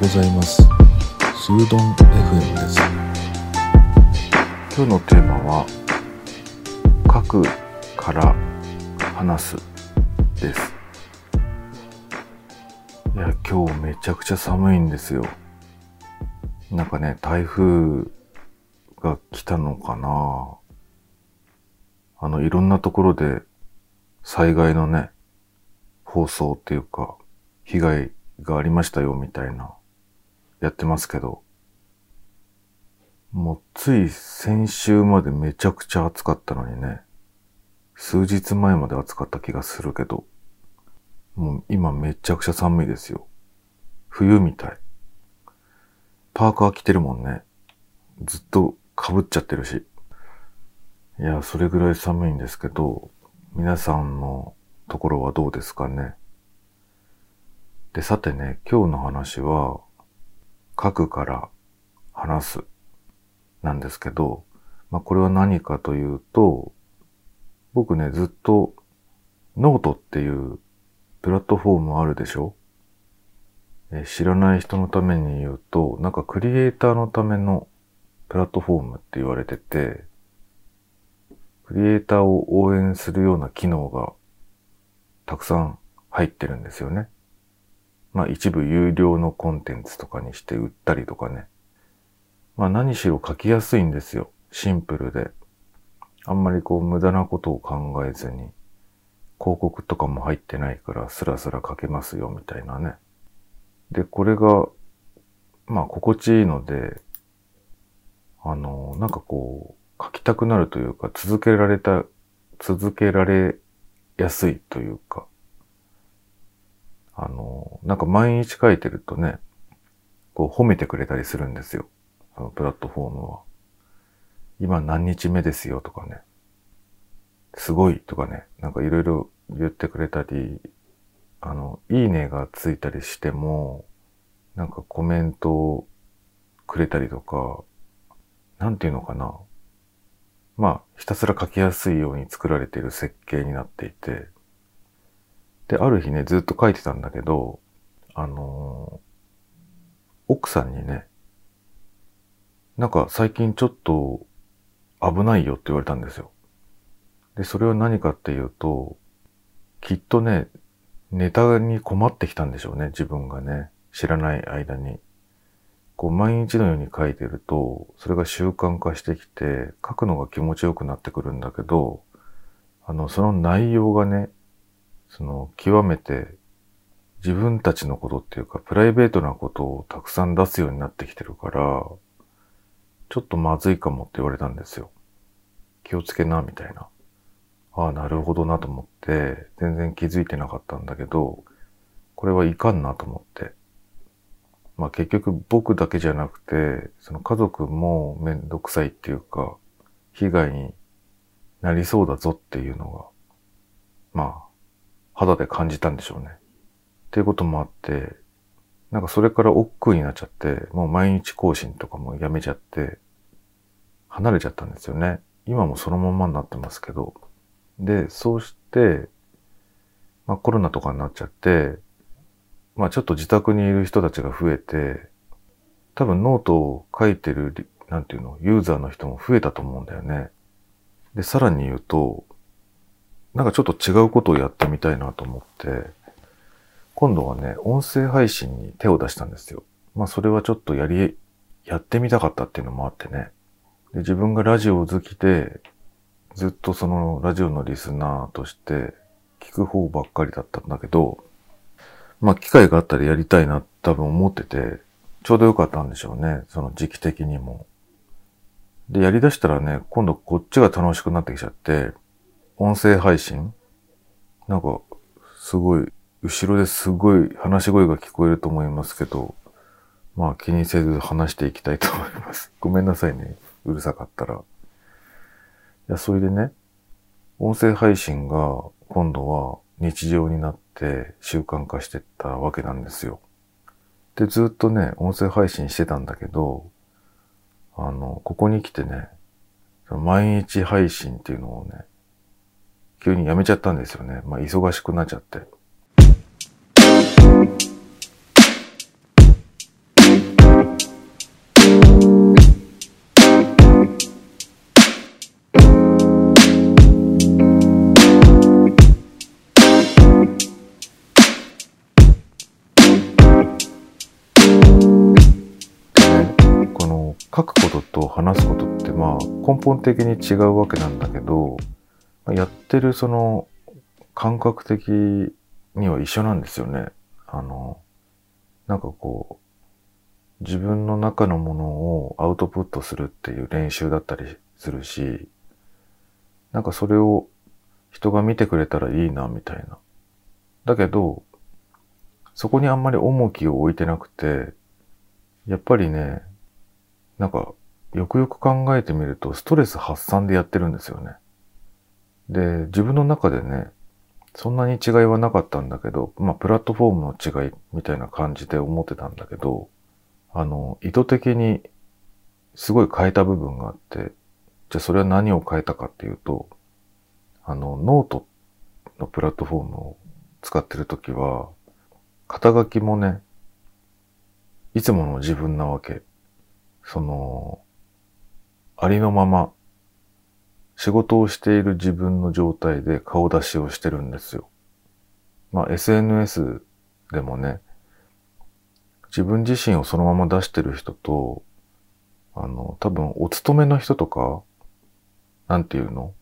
ございます。スードン FM です。今日のテーマは書くから話すですいや今日めちゃくちゃ寒いんですよなんかね台風が来たのかなあのいろんなところで災害のね放送っていうか被害がありましたよみたいなやってますけどもうつい先週までめちゃくちゃ暑かったのにね。数日前まで暑かった気がするけど、もう今めちゃくちゃ寒いですよ。冬みたい。パーカー着てるもんね。ずっと被っちゃってるし。いや、それぐらい寒いんですけど、皆さんのところはどうですかね。で、さてね、今日の話は、書くから話す。なんですけど、まあ、これは何かというと、僕ね、ずっとノートっていうプラットフォームあるでしょ？え知らない人のために言うと、なんかクリエイターのためのプラットフォームって言われてて、クリエイターを応援するような機能がたくさん入ってるんですよね。まあ一部有料のコンテンツとかにして売ったりとかね。まあ何しろ書きやすいんですよ。シンプルで。あんまりこう無駄なことを考えずに、広告とかも入ってないからスラスラ書けますよみたいなね。で、これが、まあ心地いいので、あの、なんかこう、書きたくなるというか、続けられた、続けられやすいというか、あの、なんか毎日書いてるとね、こう褒めてくれたりするんですよ。そのプラットフォームは。今何日目ですよとかね。すごいとかね。なんかいろいろ言ってくれたり、あの、いいねがついたりしても、なんかコメントをくれたりとか、なんていうのかな。まあ、ひたすら書きやすいように作られている設計になっていて、で、ある日ね、ずっと書いてたんだけど、あの奥さんにね、なんか最近ちょっと危ないよって言われたんですよ。で、それは何かっていうと、きっとね、ネタに困ってきたんでしょうね、自分がね。知らない間に。こう、毎日のように書いてると、それが習慣化してきて、書くのが気持ちよくなってくるんだけど、あの、その内容がね、その、極めて自分たちのことっていうか、プライベートなことをたくさん出すようになってきてるから、ちょっとまずいかもって言われたんですよ。気をつけな、みたいな。ああ、なるほどなと思って、全然気づいてなかったんだけど、これはいかんなと思って。まあ結局僕だけじゃなくて、その家族もめんどくさいっていうか、被害になりそうだぞっていうのが、まあ、肌で感じたんでしょうね。っていうこともあって、なんかそれから億劫になっちゃって、もう毎日更新とかもやめちゃって、離れちゃったんですよね。今もそのままになってますけど。で、そうして、まあコロナとかになっちゃって、まあちょっと自宅にいる人たちが増えて、多分ノートを書いてる、なんていうの、ユーザーの人も増えたと思うんだよね。で、さらに言うと、なんかちょっと違うことをやってみたいなと思って、今度はね、音声配信に手を出したんですよ。まあそれはちょっとやり、やってみたかったっていうのもあってね。で自分がラジオ好きで、ずっとそのラジオのリスナーとして聞く方ばっかりだったんだけど、まあ機会があったらやりたいな多分思ってて、ちょうどよかったんでしょうね。その時期的にも。で、やり出したらね、今度こっちが楽しくなってきちゃって、音声配信？なんか、すごい、後ろですごい話し声が聞こえると思いますけど、まあ気にせず話していきたいと思います。ごめんなさいね。うるさかったら。いや、それでね、音声配信が今度は日常になって習慣化してったわけなんですよ。で、ずっとね、音声配信してたんだけど、あの、ここに来てね、毎日配信っていうのをね、急に辞めちゃったんですよね。まあ、忙しくなっちゃって。書くことと話すことってまあ根本的に違うわけなんだけどやってるその感覚的には一緒なんですよね。あの、なんかこう、自分の中のものをアウトプットするっていう練習だったりするし、なんかそれを人が見てくれたらいいな、みたいな。だけど、そこにあんまり重きを置いてなくて、やっぱりね、なんか、よくよく考えてみると、ストレス発散でやってるんですよね。で、自分の中でね、そんなに違いはなかったんだけど、まあ、プラットフォームの違いみたいな感じで思ってたんだけど、あの、意図的にすごい変えた部分があって、じゃあそれは何を変えたかっていうと、あの、ノートのプラットフォームを使ってるときは、肩書きもね、いつもの自分なわけ。その、ありのまま、仕事をしている自分の状態で顔出しをしてるんですよ。まあ SNS でもね、自分自身をそのまま出してる人と、あの、多分お勤めの人とか、なんていうの？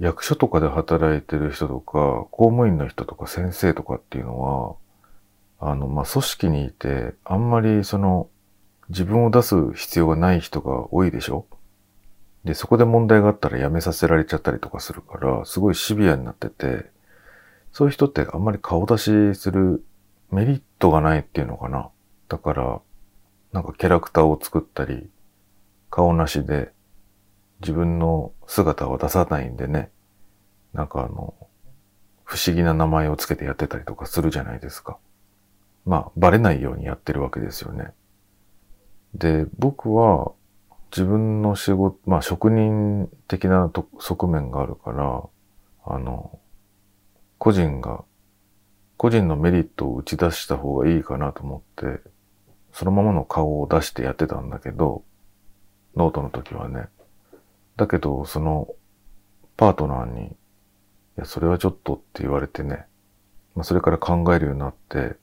役所とかで働いてる人とか、公務員の人とか先生とかっていうのは、あの、まあ、組織にいて、あんまりその、自分を出す必要がない人が多いでしょ？で、そこで問題があったら辞めさせられちゃったりとかするから、すごいシビアになってて、そういう人ってあんまり顔出しするメリットがないっていうのかな。だから、なんかキャラクターを作ったり、顔なしで自分の姿を出さないんでね、なんかあの、不思議な名前をつけてやってたりとかするじゃないですか。まあ、バレないようにやってるわけですよね。で、僕は自分の仕事、まあ職人的な側面があるから、あの、個人が、個人のメリットを打ち出した方がいいかなと思って、そのままの顔を出してやってたんだけど、ノートの時はね。だけど、その、パートナーに、いや、それはちょっとって言われてね、まあ、それから考えるようになって、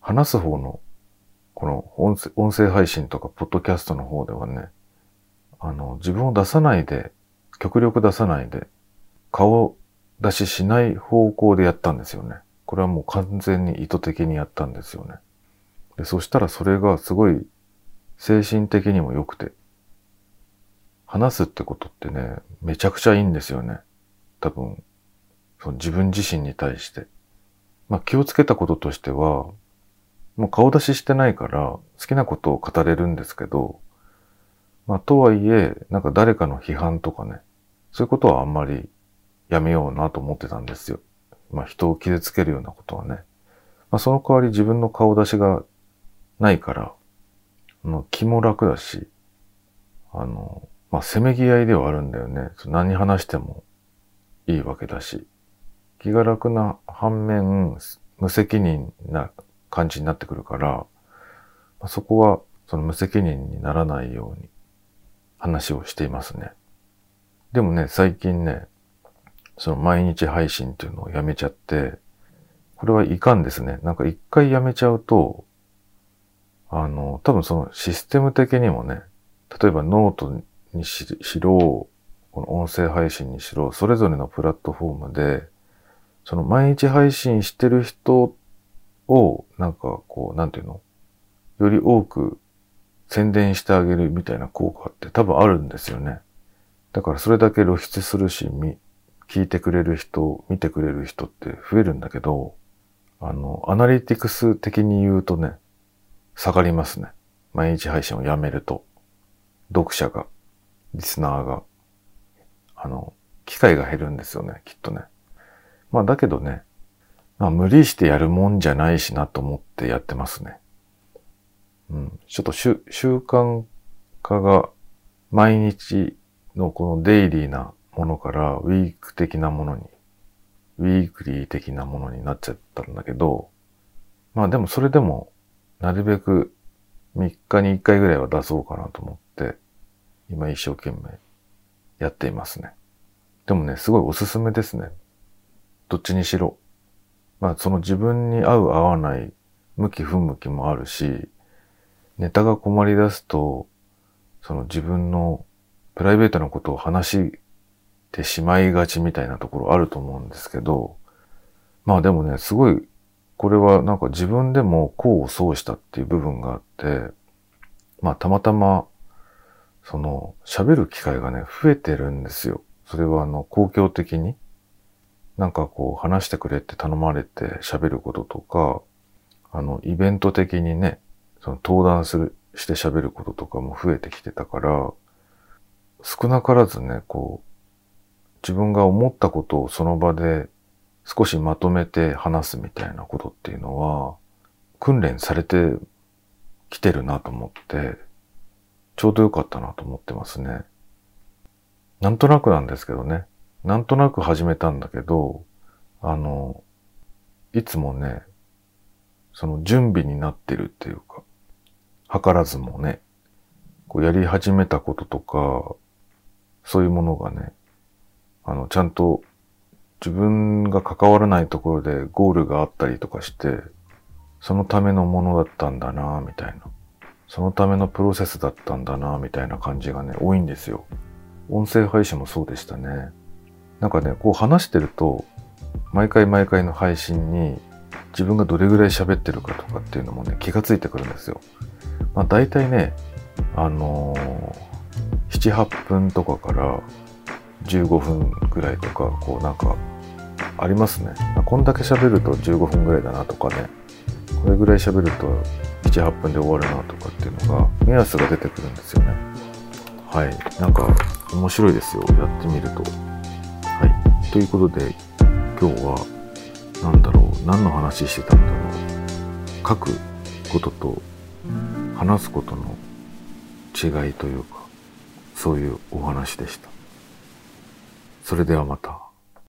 話す方の、この音声配信とか、ポッドキャストの方ではね、あの、自分を出さないで、極力出さないで、顔出ししない方向でやったんですよね。これはもう完全に意図的にやったんですよね。で、そしたらそれがすごい精神的にも良くて、話すってことってね、めちゃくちゃいいんですよね。多分、その自分自身に対して。まあ気をつけたこととしては、もう顔出ししてないから好きなことを語れるんですけど、まあとはいえ、なんか誰かの批判とかね、そういうことはあんまりやめようなと思ってたんですよ。まあ人を傷つけるようなことはね。まあその代わり自分の顔出しがないから、あの気も楽だし、あの、まあ、せめぎ合いではあるんだよね。何話してもいいわけだし。気が楽な反面、無責任な感じになってくるから、そこはその無責任にならないように話をしていますね。でもね、最近ね、その毎日配信っていうのをやめちゃって、これはいかんですね。なんか一回やめちゃうと、あの、多分そのシステム的にもね、例えばノートにしろ、この音声配信にしろ、それぞれのプラットフォームで、その毎日配信してる人を、なんかこう、なんていうの？より多く宣伝してあげるみたいな効果って多分あるんですよね。だからそれだけ露出するし、聞いてくれる人、見てくれる人って増えるんだけど、あの、アナリティクス的に言うとね、下がりますね。毎日配信をやめると。読者がリスナーが、あの、機会が減るんですよね、きっとね。まあだけどね、まあ無理してやるもんじゃないしなと思ってやってますね。うん。ちょっと習慣化が毎日のこのデイリーなものからウィーク的なものに、ウィークリー的なものになっちゃったんだけど、まあでもそれでもなるべく3日に1回ぐらいは出そうかなと思って今一生懸命やっていますね。でもね、すごいおすすめですね。どっちにしろ。まあその自分に合う合わない向き不向きもあるし、ネタが困り出すと、その自分のプライベートなことを話してしまいがちみたいなところあると思うんですけど、まあでもね、すごい、これはなんか自分でも功を奏したっていう部分があって、まあたまたま、その喋る機会がね、増えてるんですよ。それはあの公共的に、なんかこう話してくれって頼まれて喋ることとか、あのイベント的にね、その登壇する、して喋ることとかも増えてきてたから、少なからずね、こう、自分が思ったことをその場で少しまとめて話すみたいなことっていうのは、訓練されてきてるなと思って、ちょうどよかったなと思ってますね。なんとなくなんですけどね。なんとなく始めたんだけど、あの、いつもね、その準備になってるっていうか、図らずもね、こうやり始めたこととか、そういうものがね、あの、ちゃんと自分が関わらないところでゴールがあったりとかして、そのためのものだったんだなみたいな。そのためのプロセスだったんだなみたいな感じがね、多いんですよ。音声配信もそうでしたね。なんかね、こう話してると、毎回毎回の配信に自分がどれぐらい喋ってるかとかっていうのもね、気がついてくるんですよ。まあ大体ね、あのー、7、8分とかから15分ぐらいとか、こうなんか、ありますね。こんだけ喋ると15分ぐらいだなとかね、これぐらい喋ると7、8分で終わるなとかっていうのが、目安が出てくるんですよね。はい。なんか、面白いですよ。やってみると。はい。ということで、今日は、何だろう。何の話してたんだろう。書くことと話すことの違いというか、そういうお話でした。それではまた。